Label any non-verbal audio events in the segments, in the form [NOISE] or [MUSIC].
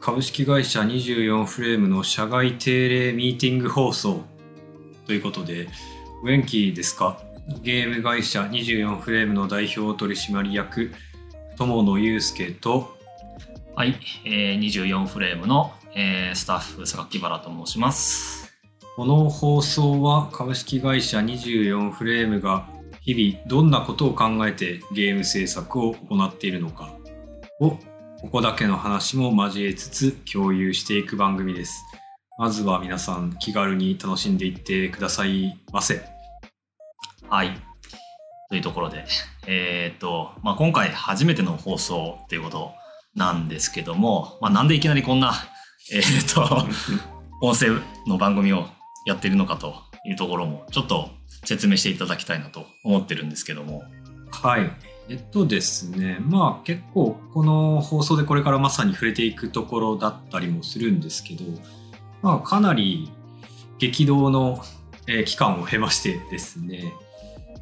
株式会社24フレームの社外定例ミーティング放送。ということでお元気ですか？ゲーム会社24フレームの代表取締役友野祐介と。はい、えー、24フレームの、えー、スタッフ榊原と申します。この放送は株式会社24フレームが日々どんなことを考えてゲーム制作を行っているのかをここだけの話も交えつつ共有していく番組です。まずは皆さん気軽に楽しんでいってくださいませ。はい。というところで、えっ、と、まあ、今回初めての放送っていうことなんですけども、まあ、なんでいきなりこんな、[LAUGHS] えっ、と、[LAUGHS] 音声の番組をやっているのかというところも、ちょっと説明していただきたいなと思ってるんですけども。はい。えっとですね、まあ結構この放送でこれからまさに触れていくところだったりもするんですけど、まあかなり激動の、え期間を経ましてですね、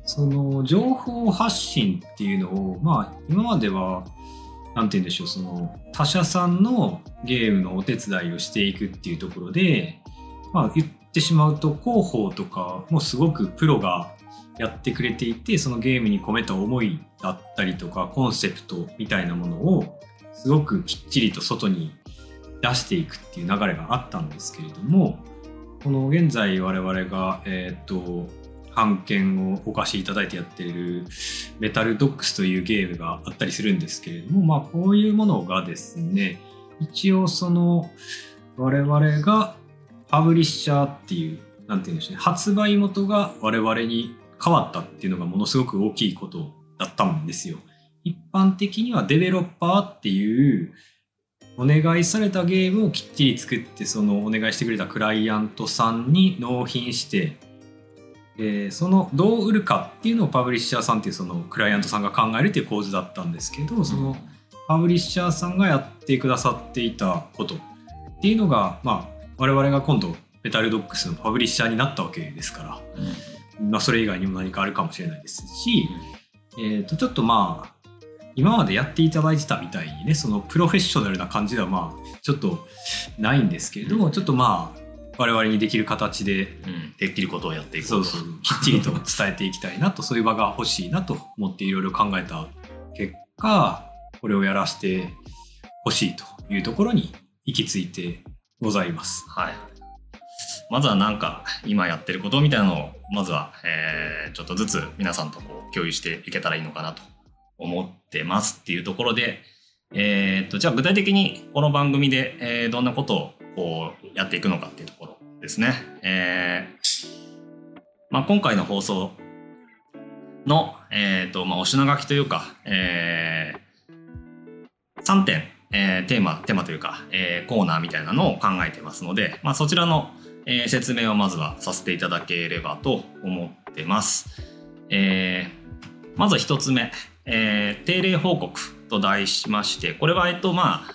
その情報発信っていうのを、まあ今までは、なんて言うんでしょう、その他社さんのゲームのお手伝いをしていくっていうところで、まあ言ってしまうと広報とかもすごくプロがやってくれていてそのゲームに込めた思いだったりとかコンセプトみたいなものをすごくきっちりと外に出していくっていう流れがあったんですけれどもこの現在我々がえっ、と版権をお貸しいただいてやっているメタルドックスというゲームがあったりするんですけれどもまあこういうものがですね一応その我々がパブリッシャーっていうなんて言うんでしょうね発売元が我々に変わったっていうのがものすごく大きいことだったんですよ。一般的にはデベロッパーっていうお願いされたゲームをきっちり作ってそのお願いしてくれたクライアントさんに納品して、えーそのどう売るかっていうのをパブリッシャーさんっていうそのクライアントさんが考えるっていう構図だったんですけどそのパブリッシャーさんがやってくださっていたことっていうのがまあ我々が今度メタルドックスのパブリッシャーになったわけですから。まあ、それ以外にも何かあるかもしれないですし、えー、とちょっとまあ今までやっていただいてたみたいにねそのプロフェッショナルな感じではまあちょっとないんですけれども、ちょっとまあ我々にできる形でうん、できることをやっていこうそうきっちりと伝えていきたいなとそういう場が欲しいなと思っていろいろ考えた結果これをやらせてほしいというところに行き着いてございます。はい。まずはなんか今やってることみたいなのをまずは、えーちょっとずつ皆さんとこう共有していけたらいいのかなと思ってますっていうところで、えーっとじゃあ具体的にこの番組で、えーどんなことをこうやっていくのかっていうところですね。えーまあ、今回の放送の、えーっとまあ、お品書きというか、え3点、えーテーマ、テーマというか、えーコーナーみたいなのを考えてますので、まあ、そちらの、えー説明をまずはさせていただければと思ってます。えーまずは一つ目、えー定例報告と題しまして、これは、えっと、まあ、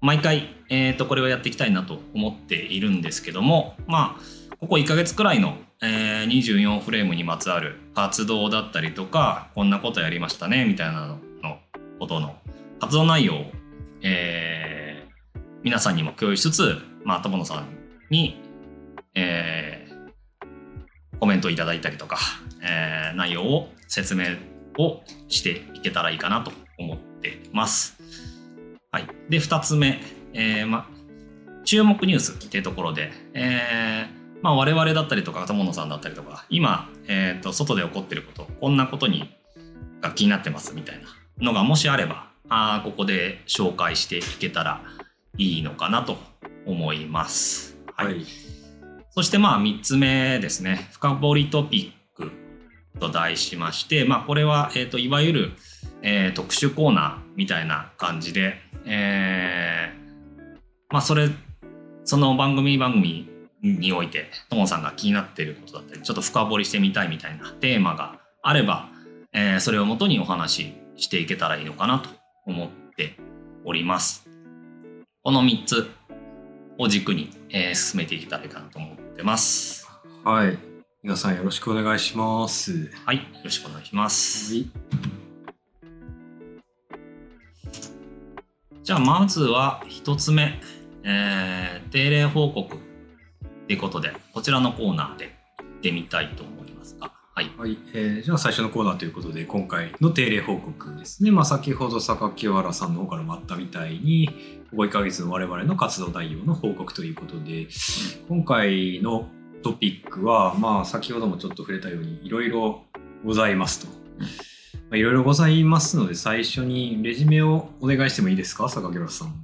毎回、えっと、これをやっていきたいなと思っているんですけども、まあ、ここ1ヶ月くらいの、えー24フレームにまつわる活動だったりとか、こんなことやりましたね、みたいなののことの活動内容を、えー皆さんにも共有しつつ、まあ、友野さんに、えーコメントいただいたりとか、えー内容を説明をしていけたらいいかなと思ってます。はい。で、二つ目、えーま、注目ニュースっていうところで、えーまあ、我々だったりとか、友野さんだったりとか、今、えーと、外で起こってること、こんなことにが気になってますみたいなのがもしあれば、あここで紹介していけたらいいのかなと思います。はい。そしてまあ3つ目ですね、深掘りトピックと題しまして、まあこれは、えー、といわゆる、えー特殊コーナーみたいな感じで、えーまあそれ、その番組番組において、ともさんが気になっていることだったり、ちょっと深掘りしてみたいみたいなテーマがあれば、えーそれをもとにお話ししていけたらいいのかなと思っております。この3つを軸に、えー進めていけたらいいかなと思ってます。はい。皆さんよろしくお願いします。はい、よろしくお願いします。じゃあまずは1つ目、えー定例報告ということでこちらのコーナーで行ってみたいと思いますがはいはい、えーじゃあ最初のコーナーということで今回の定例報告ですね、まあ、先ほど榊原さんの方からもあったみたいにここ1ヶ月の我々の活動内容の報告ということで今回のトピックは、まあ、先ほどもちょっと触れたようにいろいろございますと。まあいろいろございますので最初にレジュメをお願いしてもいいですか？榊原さん。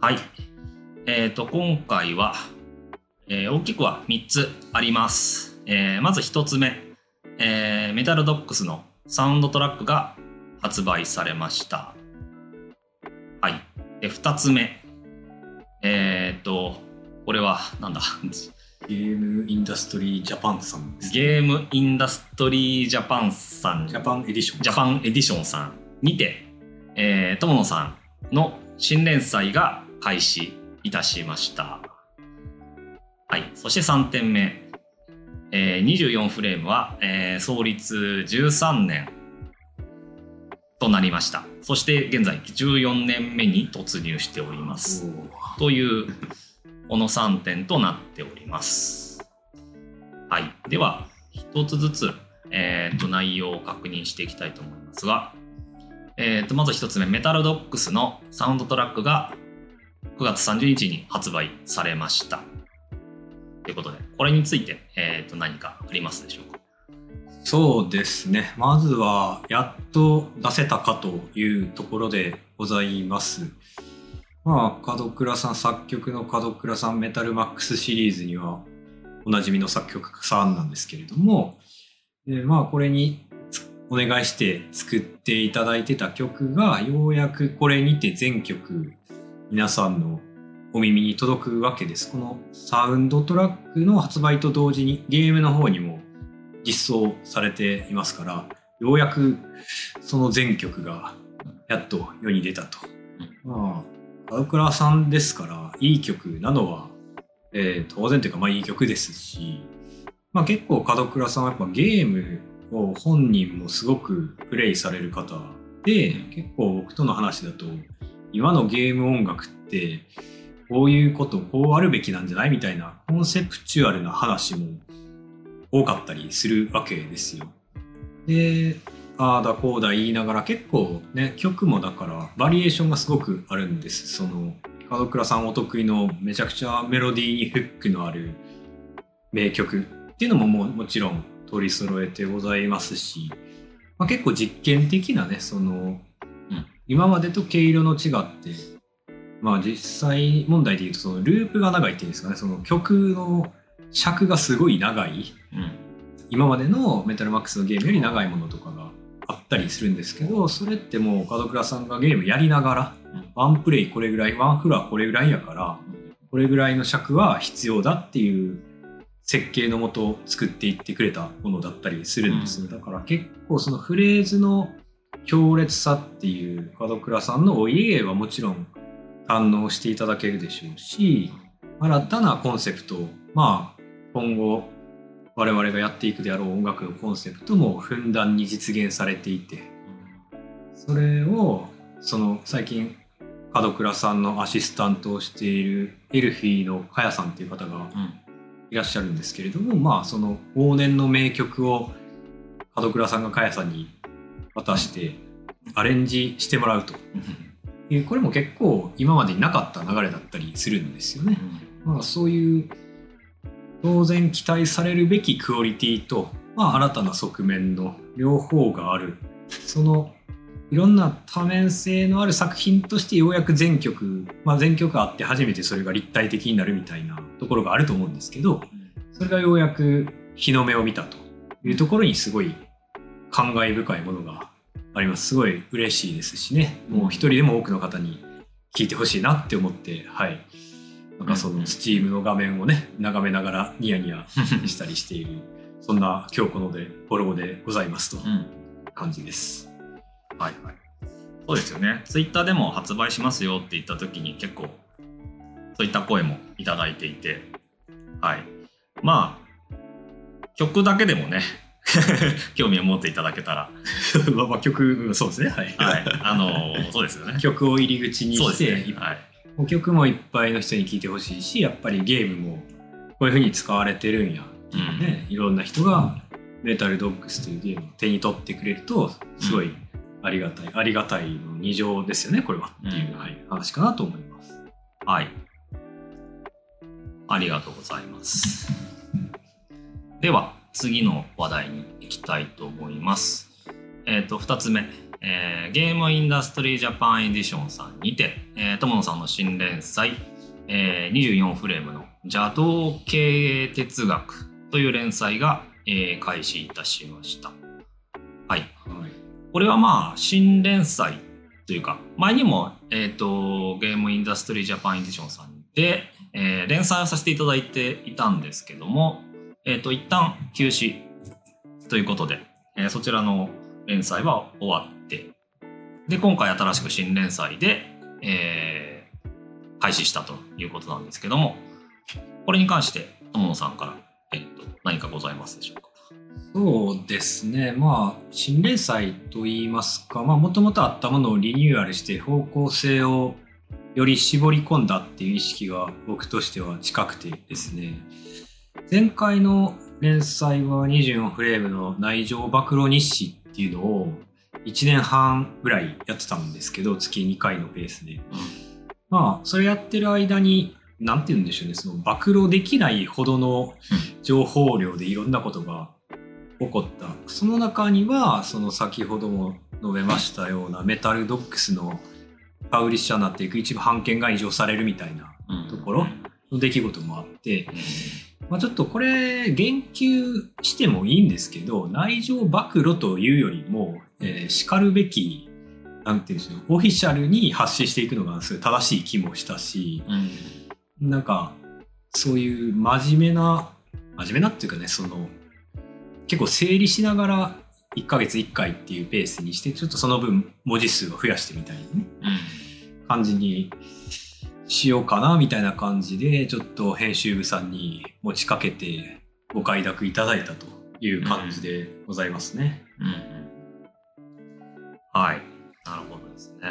はい。えっ、と、今回は、えー大きくは3つあります。えーまず1つ目、えーメタルドッグスのサウンドトラックが発売されました。はい。で、2つ目、えっ、と、これは、なんだ、ゲームインダストリージャパンさんです、ね。ゲームインダストリージャパンさんジャパンエディション。ジャパンエディションさんにて、えー、友野さんの新連載が開始いたしました。はい。そして3点目。えー、24フレームは、えー創立13年となりました。そして現在14年目に突入しております。というこの3点となっております。はい。では、一つずつ、えーと内容を確認していきたいと思いますが、えーとまず一つ目、メタルドックスのサウンドトラックが9月30日に発売されました。ということで、これについて、えーと何かありますでしょうか？そうですね。まずは、やっと出せたかというところでございます。まあ、門倉さん、作曲の門倉さん、メタルマックスシリーズには、おなじみの作曲家さんなんですけれども、でまあ、これにお願いして作っていただいてた曲が、ようやくこれにて全曲、皆さんのお耳に届くわけです。このサウンドトラックの発売と同時にゲームの方にも実装されていますからようやくその全曲がやっと世に出たと。まあ門倉さんですからいい曲なのは、えー当然というかまあいい曲ですし、まあ、結構門倉さんはやっぱゲームを本人もすごくプレイされる方で結構僕との話だと今のゲーム音楽ってこういうことこうあるべきなんじゃない？みたいなコンセプチュアルな話も多かったりするわけですよ。でああだこうだ言いながら結構ね曲もだからバリエーションがすごくあるんです。その門倉さんお得意のめちゃくちゃメロディーにフックのある名曲っていうのもももちろん取り揃えてございますし、まあ、結構実験的なねその、うん。今までと毛色の違ってまあ実際問題で言うとそのループが長いっていうんですかね。その曲の尺がすごい長い。うん。今までのメタルマックスのゲームより長いものとかがあったりするんですけどそれってもう門倉さんがゲームやりながらうん。ワンプレイこれぐらいワンフロアこれぐらいやからこれぐらいの尺は必要だっていう設計のもと作っていってくれたものだったりするんですよ、だから結構そのフレーズの強烈さっていう門倉さんのお家芸はもちろん堪能していただけるでしょうし新たなコンセプトまあ今後我々がやっていくであろう音楽のコンセプトもふんだんに実現されていてそれをその最近門倉さんのアシスタントをしているエルフィーのかやさんっていう方がうん。いらっしゃるんですけれどもまあその往年の名曲を門倉さんがかやさんに渡してアレンジしてもらうというこれも結構今までになかった流れだったりするんですよね。まあ、そういう当然期待されるべきクオリティと、まあ、新たな側面の両方があるそのいろんな多面性のある作品としてようやく全曲、まあ、全曲あって初めてそれが立体的になるみたいなところがあると思うんですけどそれがようやく日の目を見たというところにすごい感慨深いものがありますすごい嬉しいですしねもう一人でも多くの方に聞いてほしいなって思ってはいなんかその Steam の画面をね眺めながらニヤニヤしたりしているそんな今日このでフォローでございますと。感じです。はいはい。そうですよね。ツイッターでも発売しますよって言った時に結構そういった声もいただいていて、はい。まあ、曲だけでもね、[LAUGHS] 興味を持っていただけたら [LAUGHS] まあまあ曲そうですねはい、はい。あの、そうですよね。曲を入り口にして、ね。はい。曲もいっぱいの人に聴いてほしいしやっぱりゲームもこういう風に使われてるんやっていうね、いろんな人がメタルドッグスというゲームを手に取ってくれるとすごいありがたい、ありがたいの二乗ですよねこれはっていう、うんはい、話かなと思います。はい。ありがとうございます。では、次の話題に行きたいと思います。えっ、と、二つ目。えーゲームインダストリージャパンエディションさんにて、えー友野さんの新連載、えー24フレームの邪道経営哲学という連載が、えー開始いたしました。はい。はいこれはまあ新連載というか前にも、えー、とゲームインダストリージャパンエディションさんで、えー連載をさせていただいていたんですけども、えー、と一旦休止ということで、えーそちらの連載は終わってで今回新しく新連載で、えー開始したということなんですけどもこれに関して友野さんから、えー、と何かございますでしょうか？そうですね。まあ新連載といいますかもともとあったものをリニューアルして方向性をより絞り込んだっていう意識が僕としては近くてですね。前回の連載は24フレームの内情暴露日誌っていうのを1年半ぐらいやってたんですけど月2回のペースで。まあそれやってる間に何て言うんでしょうねその暴露できないほどの情報量でいろんなことが起こった。その中にはその先ほども述べましたようなメタルドックスのパブリッシャーになっていく一部版権が異常されるみたいなうん。ところの出来事もあって、まあ、ちょっとこれ言及してもいいんですけど内情暴露というよりも、えー、しかるべきなんていうんでしょうオフィシャルに発信していくのがすごい正しい気もしたし、うん。なんかそういう真面目な真面目なっていうかねその結構整理しながら1ヶ月1回っていうペースにしてちょっとその分文字数を増やしてみたいなね感じにしようかなみたいな感じでちょっと編集部さんに持ちかけてご快諾いただいたという感じでございますね。うんうん。はい。なるほどですね。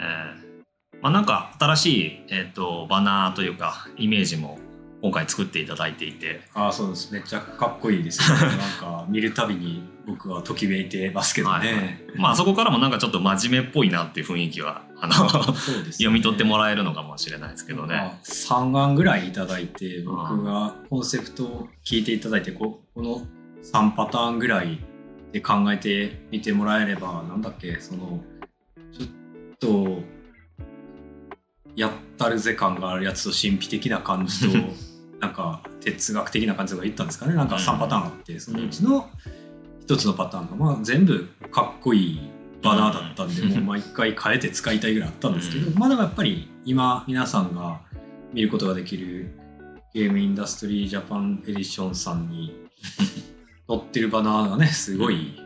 えー。まあ、なんか新しい、えー、とバナーというかイメージも今回作っていただいていて、ああそうです。めっちゃかっこいいですね。[LAUGHS] なんか見るたびに僕はときめいてますけどね。はいはいまあそこからもなんかちょっと真面目っぽいなっていう雰囲気はあのね読み取ってもらえるのかもしれないですけどね。まあ3案ぐらいいただいて僕がコンセプトを聞いていただいてここの3パターンぐらいで考えてみてもらえればなんだっけそのちょっとやったるぜ感があるやつと神秘的な感じとなんか哲学的な感じとか言ったんですかねなんか3パターンあってそのうちの1つのパターンがまあ全部かっこいいバナーだったんで、う [LAUGHS] んもう毎回変えて使いたいぐらいあったんですけど、うんまあでもやっぱり今皆さんが見ることができるゲームインダストリージャパンエディションさんに載ってるバナーがねすごい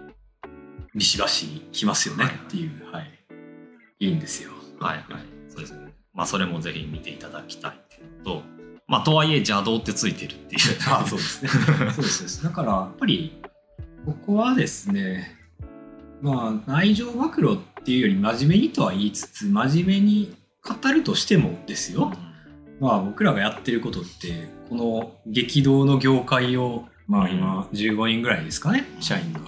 ビシバシきますよねっていう、はい、いいんですよ。はいはいそうですね。まあそれもぜひ見ていただきたいと、まあとはいえ邪道ってついてるっていう。あそうですね。そうですそうです。だからやっぱりここはですね、まあ内情暴露っていうより真面目にとは言いつつ真面目に語るとしてもですよ。まあ僕らがやってることってこの激動の業界をまあ今15人ぐらいですかね社員が。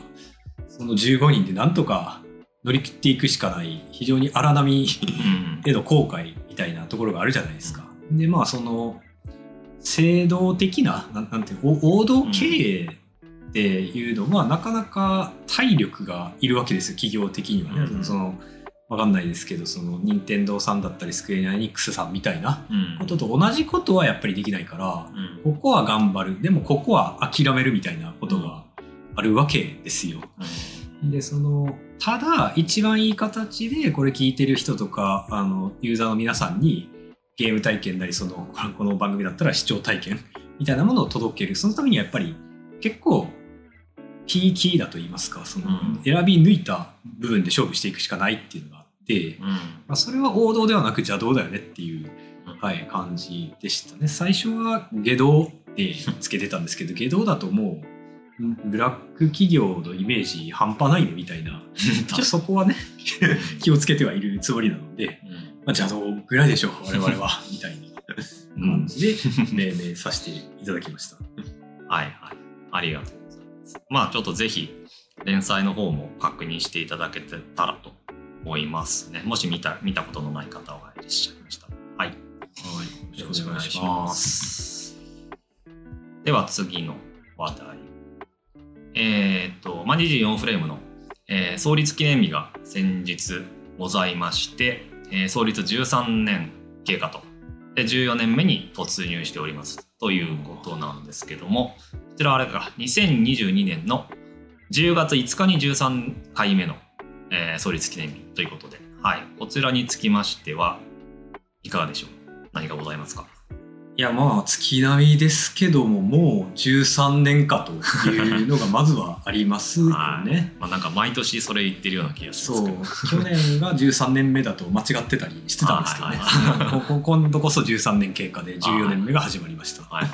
その15人でなんとか乗り切っていくしかない非常に荒波うんへの後悔みたいなところがあるじゃないですか。でまあその制度的ななんなんていうお王道経営っていうのは、なかなか体力がいるわけですよ企業的にはね。うんそのわかんないですけどその任天堂さんだったりスクエアエニックスさんみたいなうん。ことと同じことはやっぱりできないからうん。ここは頑張る。でもここは諦めるみたいなことがあるわけですよ。でそのただ一番いい形でこれ聞いてる人とかあのユーザーの皆さんにゲーム体験なりそのこの番組だったら視聴体験みたいなものを届ける。そのためにはやっぱり結構キーキーだと言いますかそのうん。選び抜いた部分で勝負していくしかないっていうのがあって、うん。まあ、それは王道ではなく邪道だよねっていう、うんはい、感じでしたね。最初は下道ってつけてたんですけど [LAUGHS] 下道だともうブラック企業のイメージ半端ないねみたいな [LAUGHS] そこはね気をつけてはいるつもりなので、うん。まあ、邪道ぐらいでしょう我々は [LAUGHS] みたいな。うん。感じで命名させていただきました。はいはい。ありがとうまあちょっとぜひ連載の方も確認していただけたらと思いますね。もし見た見たことのない方はいらっしゃいましたら。はい。はい、よろしくお願いします。では次の話題。えっ、と、まあ、24フレームの、えー創立記念日が先日ございまして、えー創立13年経過と。で、14年目に突入しております。ということなんですけども、こちらあれか、2022年の10月5日に13回目の、えー創立記念日ということで、はい。こちらにつきましては、いかがでしょう？何かございますか？いやまあ月並みですけどももう13年かというのがまずはありますよ [LAUGHS] はいね。まあ、なんか毎年それ言ってるような気がしますそうけど。去年が13年目だと間違ってたりしてたんですけどね [LAUGHS] 今度こそ13年経過で14年目が始まりました。はい。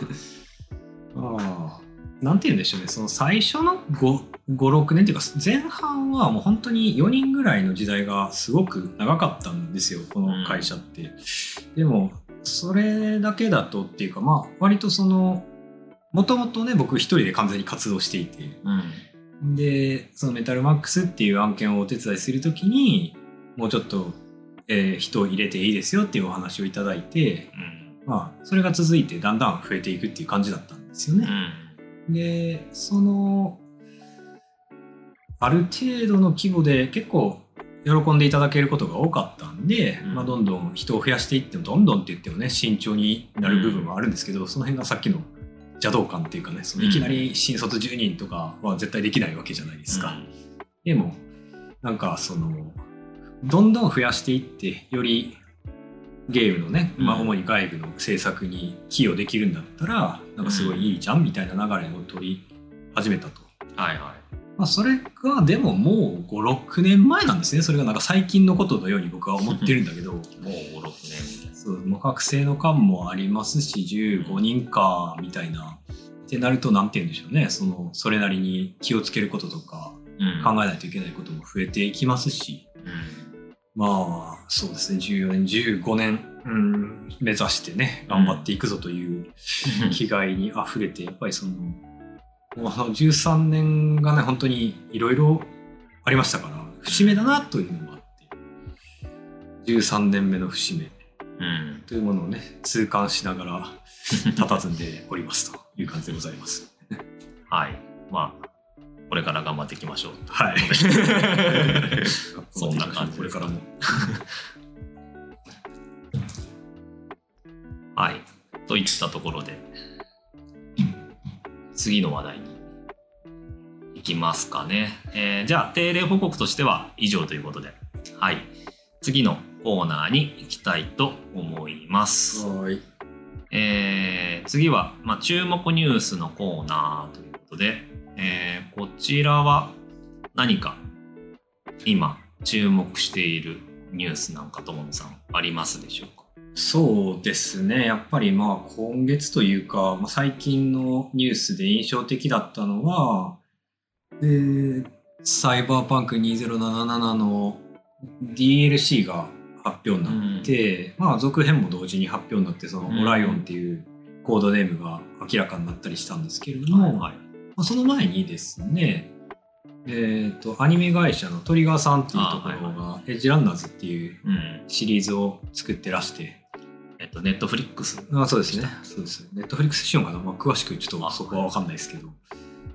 ああなんて言うんでしょうねその最初の56年っていうか前半はもう本当に4人ぐらいの時代がすごく長かったんですよこの会社って。でもそれだけだとっていうかまあ割とそのもともとね僕一人で完全に活動していてうん。でそのメタルマックスっていう案件をお手伝いするときにもうちょっと、えー人を入れていいですよっていうお話をいただいてうん。まあそれが続いてだんだん増えていくっていう感じだったんですよね。でそのある程度の規模で結構喜んでいただけることが多かったんで、うん。まあ、どんどん人を増やしていってもどんどんって言ってもね慎重になる部分はあるんですけど、その辺がさっきの邪道感っていうかねそのいきなり新卒10人とかは絶対できないわけじゃないですか。でもなんかそのどんどん増やしていってよりゲームのね、まあ、うん主に外部の制作に寄与できるんだったらなんかすごいいいじゃんみたいな流れを取り始めたと。はいはまあ、それがでももう56年前なんですね。それがなんか最近のことのように僕は思ってるんだけど。い。もう5、6年そう学生の間もありますし15人かみたいな。ってなると何て言うんでしょうね。そのそれなりに気をつけることとかな。考えないといけないことも増えていきますし、うん。まあそうですね。14年15年、うん、目指してね頑張っていくぞという気概にあふれてやっぱりそのもうあの13年がね本当にいろいろありましたから節目だなというのもあって13年目の節目うん。というものをね痛感しながら佇んでおりますという感じでございます。はい。まあ、これから頑張っていきましょう。はい。そんな感じこれからも。はい。といったところで、次の話題に行きますかね。えーじゃあ、定例報告としては以上ということで、はい。次のコーナーに行きたいと思います。はい。えー次は、まあ、注目ニュースのコーナーということで、えーこちらは何か今注目しているニュースなんか友野さんありますでしょうか？そうですね。やっぱりまあ今月というか、まあ、最近のニュースで印象的だったのは、えーサイバーパンク2077の DLC が発表になって、まあ続編も同時に発表になって、そのうんオライオンっていうコードネームが明らかになったりしたんですけれども、はい。まあ、その前にですね、えっ、と、アニメ会社のトリガーさんっていうところが、エッジランナーズっていううん。シリーズを作ってらして、えっと、ネットフリックス。あそうですね。そうです。ネットフリックス仕様かな、まあ、詳しくちょっとあそこは分かんないですけど。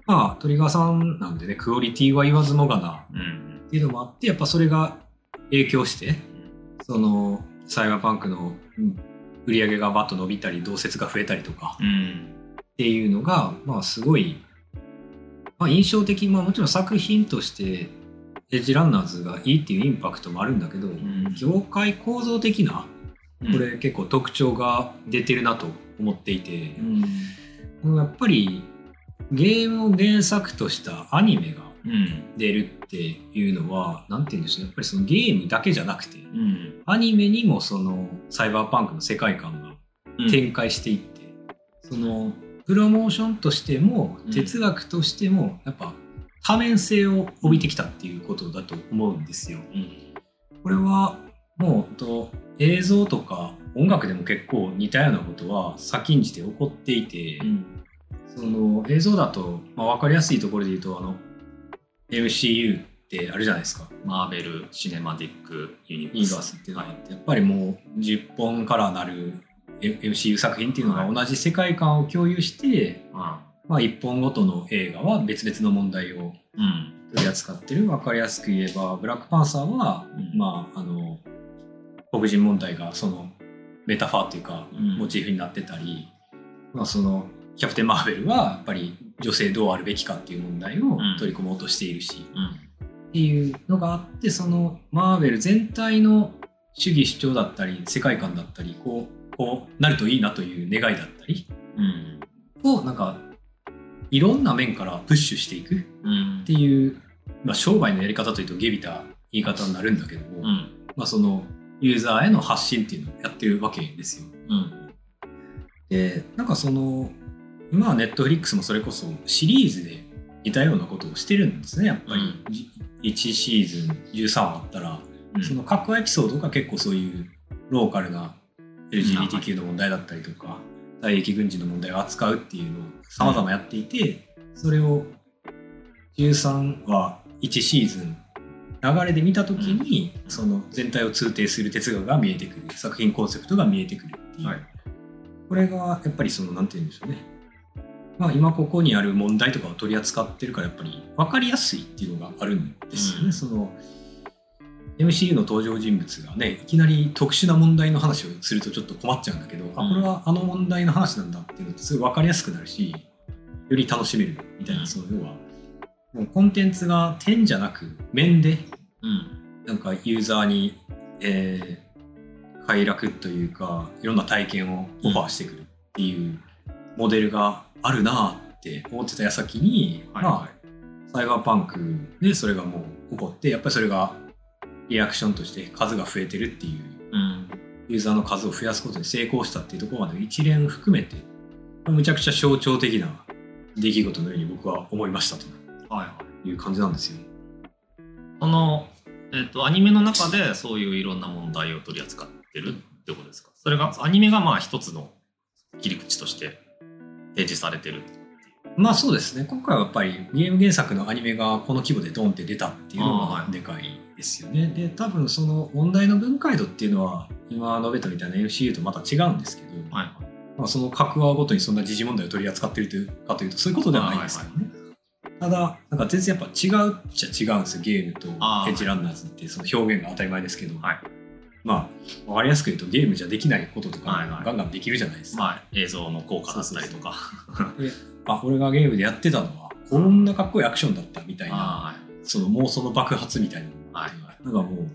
まあ、トリガーさんなんでね、クオリティは言わずもがなうん。っていうのもあって、やっぱそれが影響して、その、サイバーパンクのうん売り上げがバッと伸びたり、同説が増えたりとかうん。っていうのが、まあ、すごい、まあ、印象的、まあ、もちろん作品として、エッジランナーズがいいっていうインパクトもあるんだけど、ん業界構造的な、これ結構特徴が出てるなと思っていてう、ん。やっぱりゲームを原作としたアニメがうん。出るっていうのは何て言うんでしょうやっぱりそのゲームだけじゃなくてうん。アニメにもそのサイバーパンクの世界観が展開していって、そのプロモーションとしてもうん哲学としてもやっぱ多面性を帯びてきたっていうことだと思うんですよ。うんこれはもうと映像とか音楽でも結構似たようなことは先んじて起こっていて、その映像だと、まあ、分かりやすいところで言うとあの MCU ってあるじゃないですか。マーベル・シネマティック・ユニバースっていうのがあってやっぱりもう10本からなる MCU 作品っていうのが同じ世界観を共有して、まあ、1本ごとの映画は別々の問題をうん。取り扱ってる。分かりやすく言えばブラックパンサーは、うん。まああの黒人問題がそのメタファーっていうか、うん。モチーフになってたり、まあ、そのキャプテン・マーベルはやっぱり女性どうあるべきかっていう問題をうん。取り込もうとしているし、うん。っていうのがあってそのマーベル全体の主義主張だったり世界観だったりこうこうなるといいなという願いだったりうん。をなんかいろんな面からプッシュしていくうん。っていう、まあ、商売のやり方というと下びた言い方になるんだけども、うん。まあ、そのユーザーへの発信っていうのをやってるわけですよ。うん。でなんかその今はネットフリックスもそれこそシリーズで似たようなことをしてるんですねやっぱり、うん。じ1シーズン13話あったら、うん。その各エピソードが結構そういうローカルな LGBTQ の問題だったりとか退役軍人の問題を扱うっていうのをさまざまやっていて、それを13話1シーズン流れで見た時に、その全体を通底する哲学が見えてくる。作品コンセプトが見えてくるっていう、はい。これがやっぱりそのなんて言うんでしょうね。まあ今ここにある問題とかを取り扱ってるからやっぱり分かりやすいっていうのがあるんですよね、うん。その MCU の登場人物がねいきなり特殊な問題の話をするとちょっと困っちゃうんだけど、あこれはあの問題の話なんだっていうのってすごい分かりやすくなるしより楽しめるみたいな、うん。その要はもうコンテンツが点じゃなく面でうん。なんかユーザーに、えー快楽というかいろんな体験をオファーしてくるっていうモデルがあるなって思ってた矢先に、はいまあサイバーパンクでそれがもう起こってやっぱりそれがリアクションとして数が増えてるっていううん。ユーザーの数を増やすことに成功したっていうところまでの一連含めてむちゃくちゃ象徴的な出来事のように僕は思いましたと。はいはいいう感じなんですよ。その、えっとアニメの中でそういういろんな問題を取り扱ってるってことですか？それがアニメがまあ一つの切り口として提示されてるまあそうですね今回はやっぱりゲーム原作のアニメがこの規模でドンって出たっていうのがでかいですよね。で多分その問題の分解度っていうのは今述べたみたいな MCU とまた違うんですけど、はいまあ、その各話ごとにそんな時事問題を取り扱ってるというかというとそういうことではないんですけどね。ただなんか全然やっぱ違うっちゃ違うんですよゲームとあー。エッジランナーズってその表現が当たり前ですけど、はい。まあ分かりやすく言うとゲームじゃできないこととかはいはい。ガンガンできるじゃないですか。まあ映像の効果だったりとか。あ俺がゲームでやってたのはこんなかっこいいアクションだったみたいなはその妄想の爆発みたいなはいなんかもう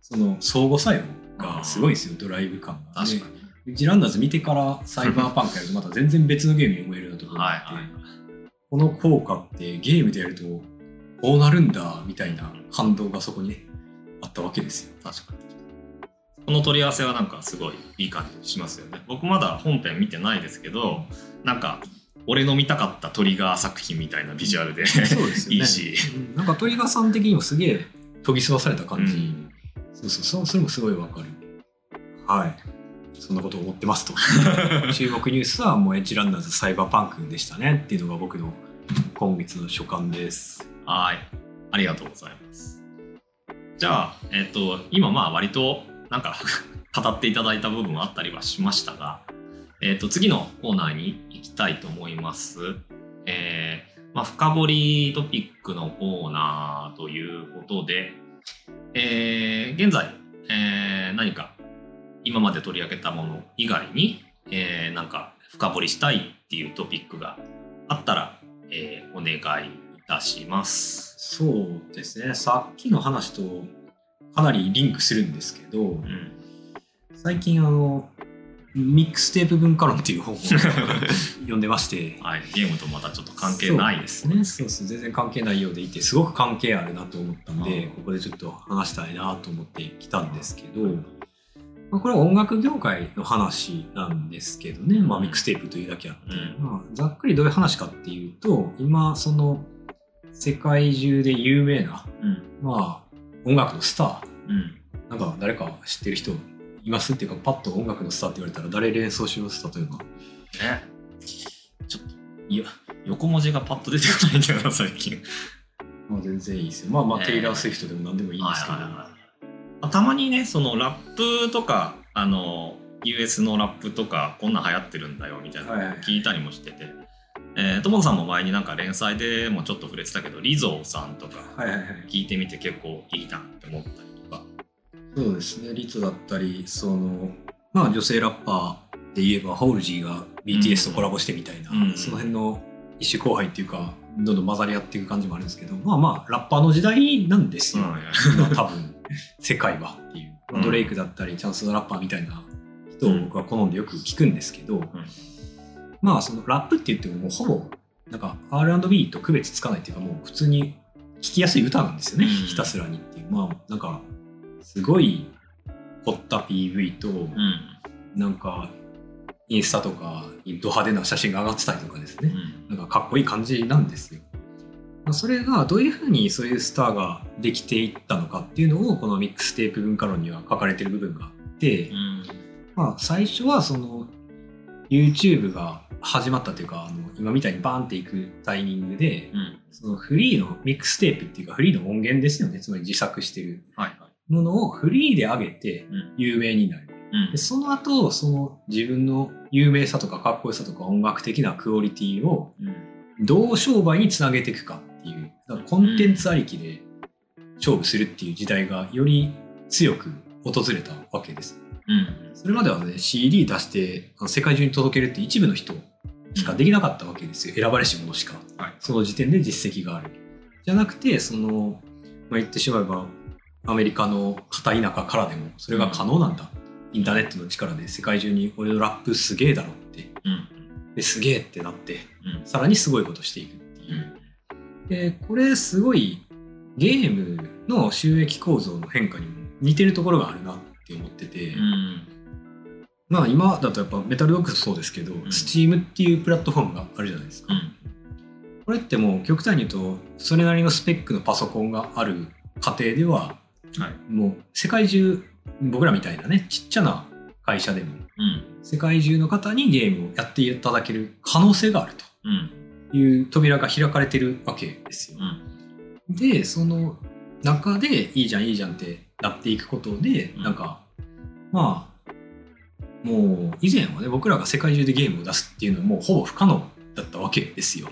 その相互作用がすごいですよドライブ感が。確かに。にジランダーズ見てからサイバーパンクやるとまた全然別のゲームに思えるようなところがあって、はいはいこの効果ってゲームでやるとこうなるんだみたいな感動がそこにねあったわけですよ。確かに。この取り合わせはなんかすごいいい感じしますよね。僕まだ本編見てないですけどなんか俺の見たかったトリガー作品みたいなビジュアルでそうですいいし。うん。なんかトリガーさん的にもすげえ研ぎ澄まされた感じ、うん。そうそうそれもすごいわかる。はいそんなことを思ってますと。注目ニュースはもうエッジランナーズサイバーパンクでしたねっていうのが僕の今月の所感です。はい。ありがとうございます。じゃあえっ、と今まあ割となんか [LAUGHS] 語っていただいた部分はあったりはしましたがえっ、と次のコーナーに行きたいと思います。えーまあ、深掘りトピックのコーナーということで、えー現在、えー何か今まで取り上げたもの以外に、えーなんか深掘りしたいっていうトピックがあったら、えーお願いいたします。そうですね。さっきの話とかなりリンクするんですけどうん、最近あのミックステープ文化論っていう本を [LAUGHS] 読んでまして。はい、ゲームとまたちょっと関係ないですね。そうそう全然関係ないようでいてすごく関係あるなと思ったんでうんここでちょっと話したいなと思ってきたんですけどまあ、これは音楽業界の話なんですけどね、まあ、ミックステープというだけあって、うん。まあ、ざっくりどういう話かっていうと今その世界中で有名な、うん。まあ、音楽のスター。うん。なんか誰か知ってる人いますっていうかパッと音楽のスターって言われたら誰連想します？例えば。ね。ちょっと、いや、横文字がパッと出てこないんだよな、最近。まあ全然いいですよ。まあまあ、えーテイラー・スウィフトでも何でもいいんですけど、はいはいはいあたまにねそのラップとかあの US のラップとかこんなん流行ってるんだよみたいなのをはいはい。聞いたりもしてて、えー友野さんも前になんか連載でもちょっと触れてたけどリゾーさんとかはいはいはい。聞いてみて結構いいなって思ったりとか、そうですね。リツだったりそのまあ女性ラッパーで言えばホールジーが BTS とコラボしてみたいな、うんその辺の一種後輩っていうかどんどん混ざり合っていく感じもあるんですけどまあまあラッパーの時代なんですよ、今多分世界はっていう、まあうん。ドレイクだったりチャンス・ザ・ラッパーみたいな人を僕は好んでよく聞くんですけど、まあそのラップって言ってももうほぼなんか R&B と区別つかないっていうかもう普通に聴きやすい歌なんですよね、うん。ひたすらにっていう。まあなんかすごい凝った PV と、うん。なんかインスタとかにド派手な写真が上がってたりとかですね、うん。なんかかっこいい感じなんですよ。まあそれがどういうふうにそういうスターができていったのかっていうのをこのミックステープ文化論には書かれてる部分があって、うん。まあ最初はその YouTube が始まったというかあの今みたいにバーンっていくタイミングでうん。そのフリーのミックステープっていうかフリーの音源ですよね。つまり自作してるものをフリーで上げてうん。有名になる。うん。でその後その自分の有名さとかかっこよさとか音楽的なクオリティをどう商売につなげていくかっていうだからコンテンツありきで勝負するっていう時代がより強く訪れたわけです。うん。それまではね CD 出して世界中に届けるって一部の人しかできなかったわけですよ。選ばれし者しか。はい。その時点で実績がある。じゃなくてその、まあ、言ってしまえばアメリカの片田舎からでもそれが可能なんだ、インターネットの力で世界中に俺のラップすげえだろって。うん。ですげえってなってうん。さらにすごいことしていくってう。いうんでこれすごいゲームの収益構造の変化にも似てるところがあるなって思ってて、うん。まあ今だとやっぱメタルドッグスそうですけど、ん。Steam っていうプラットフォームがあるじゃないですか。うん。これってもう極端に言うとそれなりのスペックのパソコンがある家庭でははい。もう世界中僕らみたいなねちっちゃな会社でもうん。世界中の方にゲームをやっていただける可能性があるうん。という扉が開かれてるわけですよ。うん。でその中でいいじゃんいいじゃんってなっていくことで、うん。なんかまあもう以前はね僕らが世界中でゲームを出すっていうのはもうほぼ不可能だったわけですよ。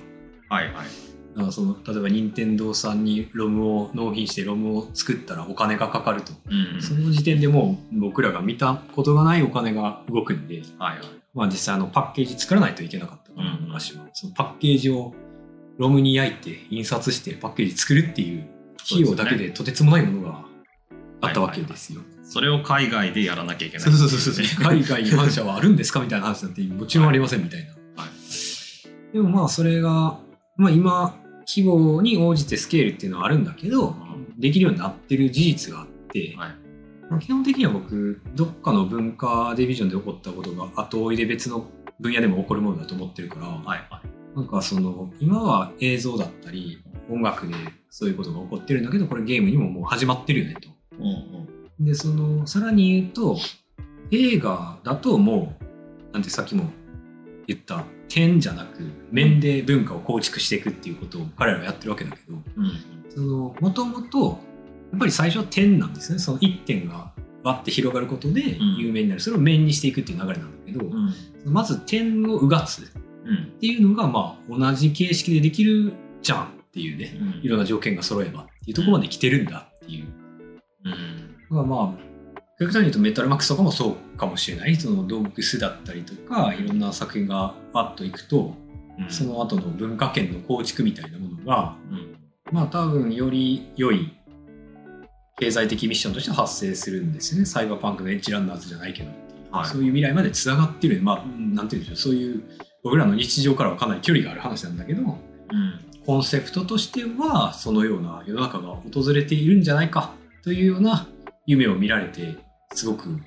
はいはい。だからその例えば任天堂さんにロムを納品してロムを作ったらお金がかかると、うん。その時点でもう僕らが見たことがないお金が動くんで、はいはいまあ、実際あのパッケージ作らないといけなかったから、うん。昔はそのパッケージをロムに焼いて印刷してパッケージ作るっていう費用だけでとてつもないものがあったわけですよ。それを海外でやらなきゃいけない。そうそうそうそう。海外に反社はあるんですかみたいな。話になってもちろんありませんみたい。な。はい。でもまあそれが、まあ、今規模に応じてスケールっていうのはあるんだけどできるようになってる事実があって、はい。まあ基本的には僕どっかの文化ディビジョンで起こったことが後追いで別の分野でも起こるものだと思ってるから、はいはい。なんかその今は映像だったり音楽でそういうことが起こってるんだけどこれゲームにももう始まってるよねと。うんうん。でそのさらに言うと映画だともうなんてさっきも言った点じゃなく面で文化を構築していくっていうことを彼らはやってるわけだけどもともとやっぱり最初は点なんですね。その一点がわって広がることでん。有名になる、それを面にしていくっていう流れなんだけど、うん。まず点をうがつっうん。ていうのがまあ同じ形式でできるじゃんっていうねうん。いろんな条件が揃えばっていうところまで来てるんだっていう。うん。まあまあ極端に言うとメタルマックスとかもそうかもしれない。そのドッグスだったりとかいろんな作品がパッといくとうん。その後の文化圏の構築みたいなものがうん。まあ多分より良い経済的ミッションとして発生するんですよね。サイバーパンクのエッジランナーズじゃないけど。はい。そういう未来までつながってる。まあうんなんていうんでしょう。そういう僕らの日常からはかなり距離がある話なんだけどうん。コンセプトとしてはそのような世の中が訪れているんじゃないかというような夢を見られてすごく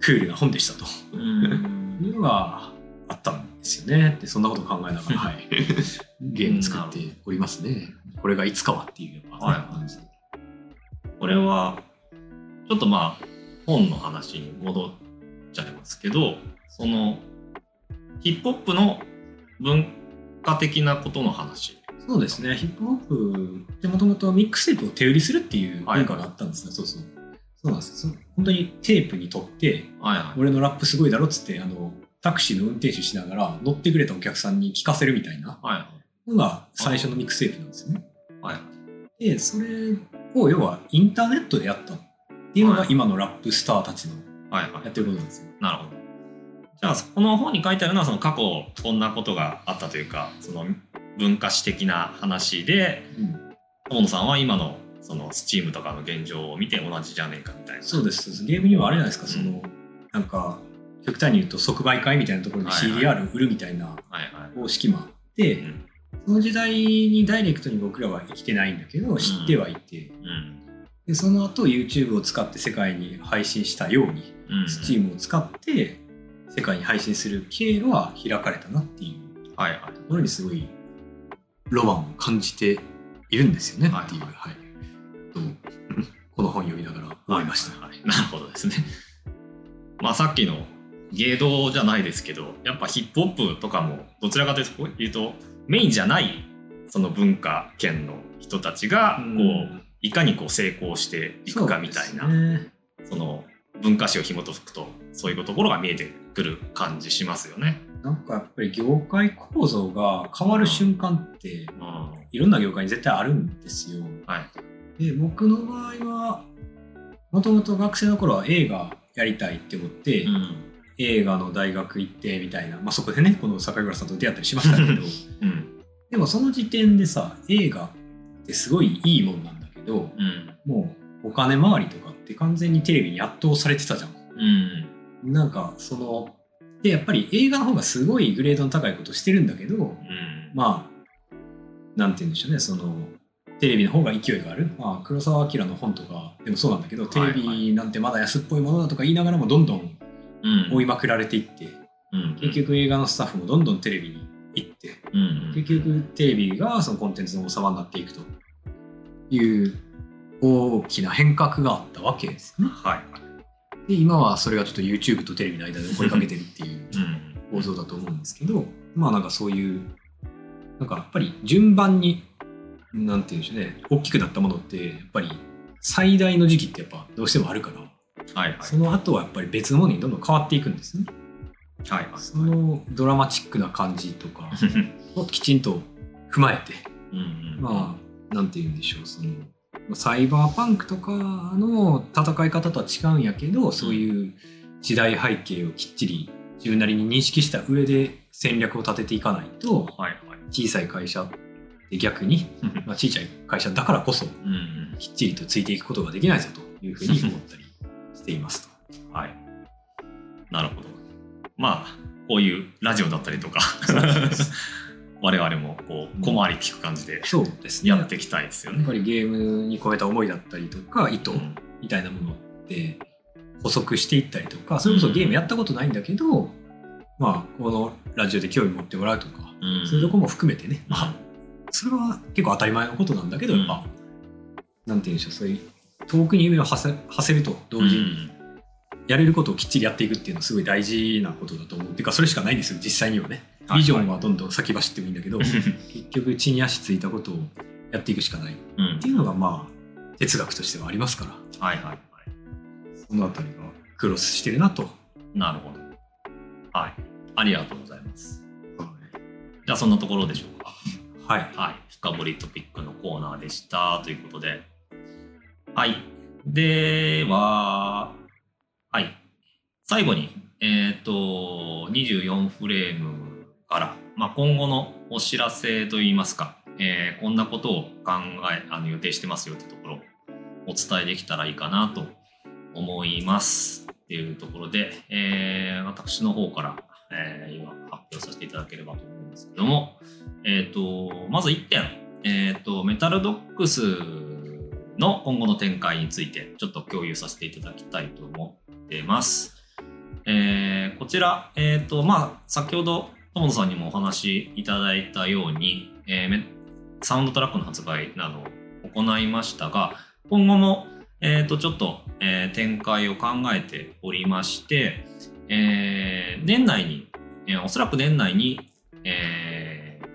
クールな本でしたと。うん。いうのがあったんですよね。ってそんなことを考えながら、はい、[LAUGHS] ゲーム作っておりますね。これがいつかはっていうやっぱはい。感じでこれはちょっとまあ本の話に戻っちゃいますけどそのヒップホップの文化的なことの話。そうですね、ヒップホップってもともとミックステープを手売りするっていう文化があったんですよ、そうそう。そうなんです。本当にテープに取って、はいはい。俺のラップすごいだろっつって、あの、タクシーの運転手しながら乗ってくれたお客さんに聞かせるみたいなはい。のが最初のミックステープなんですよね。はい。で、それを要はインターネットでやったっていうのが今のラップスターたちのはいはい。やってることなんですよ。なるほど。じゃあこの本に書いてあるのはその過去こんなことがあったというかその文化史的な話でうん。友野さんは今のそのスチームとかの現状を見て同じじゃねえかみたいな。そうですそうです。ゲームにはあれじゃないですか、うん。その、なんか、極端に言うと即売会みたいなところではいはい。CDR を売るみたいなはいはい。方式もあって、うんその時代にダイレクトに僕らは生きてないんだけど、知ってはいて、うんでその後 YouTube を使って世界に配信したように、うん。Steam を使って世界に配信する経路は開かれたなっていう。ところにすごいロマンを感じているんですよねっていう、ははいとこの本読みながら思いました。はい、なるほどですね。[LAUGHS] まあさっきの芸道じゃないですけどやっぱヒップホップとかもどちらかというとメインじゃないその文化圏の人たちがこう、うんいかにこう成功していくかみたいなそ,、ね。の文化史を紐解くとそういうところが見えてくる感じしますよね。なんかやっぱり業界構造が変わる瞬間ってうん。はいろんな業界に絶対あるんですよ。い。で僕の場合はもともと学生の頃は映画やりたいって思って、うん映画の大学行ってみたいな、まあ、そこでねこの坂倉さんと出会ったりしましたけど。うん。でもその時点でさ映画ってすごいいいもんなんだけどうん。もうお金回りとかって完全にテレビに圧倒されてたじゃん。うん。なんかそのでやっぱり映画の方がすごいグレードの高いことしてるんだけどうん。まあなんて言うんでしょうねそのテレビの方が勢いがある、まあ、黒澤明の本とかでもそうなんだけどテレビなんてまだ安っぽいものだとか言いながらもどんどん追いまくられていってうん。結局映画のスタッフもどんどんテレビに行ってうん。結局テレビがそのコンテンツの王様になっていくと。いう大きな変革があったわけですよね。はい。で今はそれがちょっと YouTube とテレビの間で追いかけてるっていううん。構造だと思うんですけどまあなんかそういうなんかやっぱり順番になんて言うんでしょうね大きくなったものってやっぱり最大の時期ってやっぱどうしてもあるからはいはい。その後はやっぱり別のものにどんどん変わっていくんですよね。はいはいそのドラマチックな感じとか [LAUGHS] をきちんと踏まえてまあなんて言うんでしょうそのまあサイバーパンクとかの戦い方とは違うんやけどそういう時代背景をきっちり自分なりに認識した上で戦略を立てていかないとはいはい。小さい会社で逆に、[LAUGHS] まあ、小さい会社だからこそうんうん。きっちりとついていくことができないぞというふうに思ったりしていますと。はい。なるほど。まあ、こういうラジオだったりとか、[LAUGHS] 我々もこう小回り聞く感じでやっていきたいですよね。やっぱりゲームに込めた思いだったりとか意図うん。みたいなものって補足していったりとかそれこそゲームやったことないんだけど、まあこのラジオで興味持ってもらうとか、うん。そういうとこも含めてね、まあ、それは結構当たり前のことなんだけどやっぱ、なんて言うんでしょうそういう遠くに夢を馳せ馳せると同時にやれることをきっちりやっていくっていうのはすごい大事なことだと思うっていうかそれしかないんですよ実際にはねはいビジョンはどんどん先走ってもいいんだけど、[LAUGHS] 結局地に足ついたことをやっていくしかないっうんていうのがまあ哲学としてはありますからはいはいはい。そのあたりがクロスしてるなと。なるほど。はい。ありがとうございます。じゃあそんなところでしょうか。はい。はい。深掘りトピックのコーナーでしたということで。はい。では、はい。最後に、えっ、と、24フレームから、まあ、今後のお知らせといいますか、えーこんなことを考え、あの予定してますよってところをお伝えできたらいいかなと思います。っていうところで、えー私の方から、え今発表させていただければと思うんですけども、えっ、と、まず1点、えっ、と、メタルドックスの今後の展開についてちょっと共有させていただきたいと思ってます。えーこちら、えっ、と、まあ、先ほど友野さんにもお話しいただいたように、えーサウンドトラックの発売などを行いましたが、今後も、えっ、と、ちょっと、えー展開を考えておりまして、えー年内に、えーおそらく年内に、えー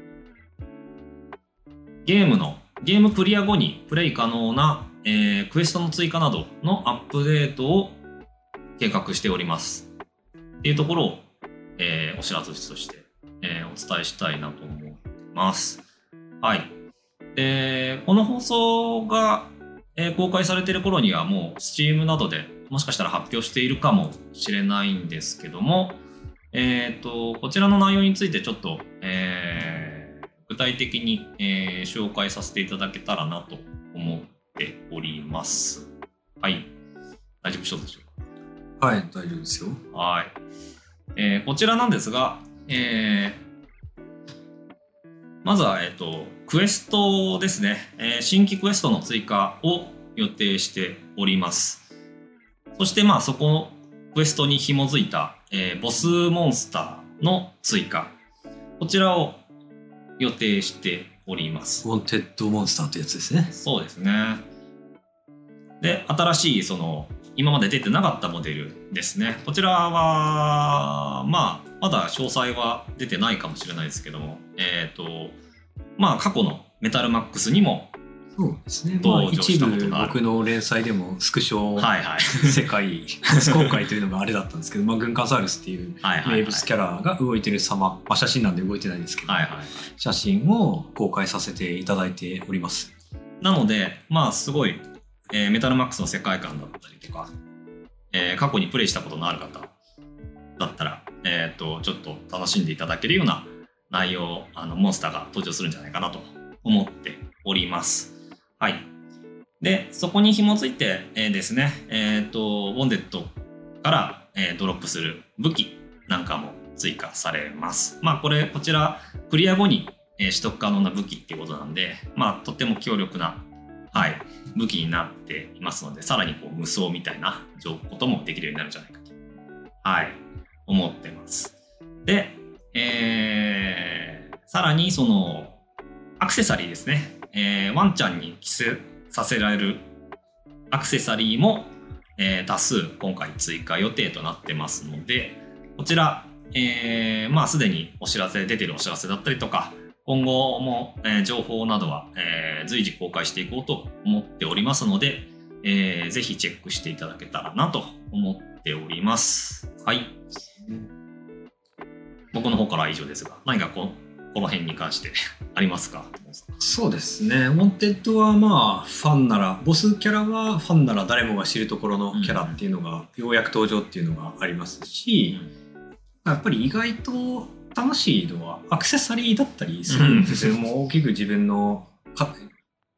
ゲームの、ゲームクリア後にプレイ可能な、えークエストの追加などのアップデートを計画しております。っていうところを、えーお知らせとして、えーお伝えしたいなと思います。はい。で、この放送が、えー公開されている頃にはもう Steam などでもしかしたら発表しているかもしれないんですけども、えっ、と、こちらの内容についてちょっと、えー具体的に、えー紹介させていただけたらなと思っております。はい。大丈夫そうでしょうかはい、大丈夫ですよ。はい。えーこちらなんですが、えーまずは、えっ、と、クエストですね、えー新規クエストの追加を予定しております。そして、まあ、そこのクエストに紐づいた、えーボスモンスターの追加。こちらを予定しております。ウォンテッドモンスターってやつですね。そうですね。で、新しい、その、今まで出てなかったモデルですね。こちらは、まあ、まだ詳細は出てないかもしれないですけども、えっ、と、まあ、過去のメタルマックスにも、そうですね。まあ、一部僕の連載でもスクショはいはい。世界初公開というのがあれだったんですけど、まあ、軍艦サウルスっていう。名物キャラが動いてる様、まあ、写真なんで動いてないんですけど、はいはい。写真を公開させていただいております。なので、まあ、すごい、えーメタルマックスの世界観だったりとか、えー過去にプレイしたことのある方だったら、えっ、と、ちょっと楽しんでいただけるような内容、あの、モンスターが登場するんじゃないかなと思っております。はい。で、そこに紐づいて、えーですね、えっ、と、ボンデットから、えードロップする武器なんかも追加されます。まあ、これ、こちら、クリア後に、えー取得可能な武器っていうことなんで、まあ、とても強力な、はい、武器になっていますので、さらにこう無双みたいなこともできるようになるんじゃないかと、はい、思ってます。で、えー、さらにその、アクセサリーですね。えーワンちゃんに着せさせられるアクセサリーも、えー多数今回追加予定となってますので、こちら、えーまあすでにお知らせ、出てるお知らせだったりとか、今後も、えー情報などは、えー随時公開していこうと思っておりますので、えーぜひチェックしていただけたらなと思っております。はい。僕の方からは以上ですが、何かここの辺に関して [LAUGHS] ありますか？そうですね。ウォンテッドはまあ、ファンなら、ボスキャラはファンなら誰もが知るところのキャラっていうのが、ようやく登場っていうのがありますし、やっぱり意外と楽しいのはアクセサリーだったりするんですよ。もう大きく自分のか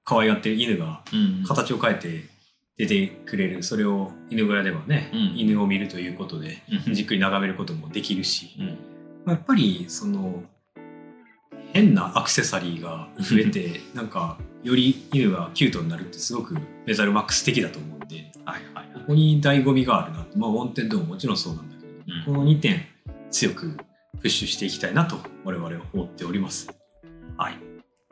可愛がってる犬がうん。形を変えて出てくれる。それを犬小屋ではね、うん。犬を見るということで、うん。じっくり眺めることもできるし、うん。やっぱりその変なアクセサリーが増えて [LAUGHS] なんかより犬がキュートになるってすごくメタルマックス的だと思うんではいはいここに醍醐味があるなまあウォンテッドももちろんそうなんだけど、うんこの2点強くプッシュしていきたいなと我々は思っておりますはい。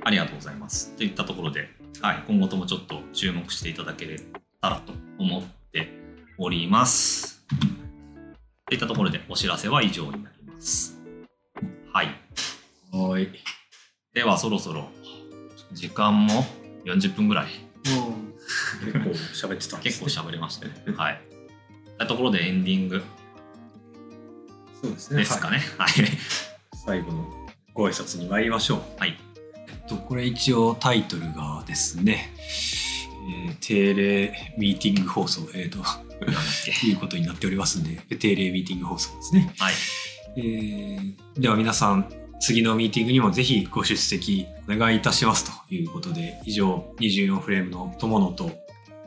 ありがとうございます。といったところで、はい、今後ともちょっと注目していただけたらと思っております。といったところでお知らせは以上になります。はい。はいではそろそろ時間も40分ぐらい。結構喋ってたんで結すね構喋りましたね。はい。とところでエンディングそうですねですかね。はい。最後のご挨拶に参りましょうはい。えっと、これ一応タイトルがですね、えー定例ミーティング放送、えー、となんだっけ。いうことになっておりますんで、定例ミーティング放送ですね。はい。えーでは皆さん、次のミーティングにもぜひご出席お願いいたしますということで、以上、24フレームの友野と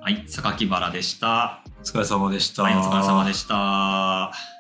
はい。榊原でした。お疲れ様でした。はい、お疲れ様でした。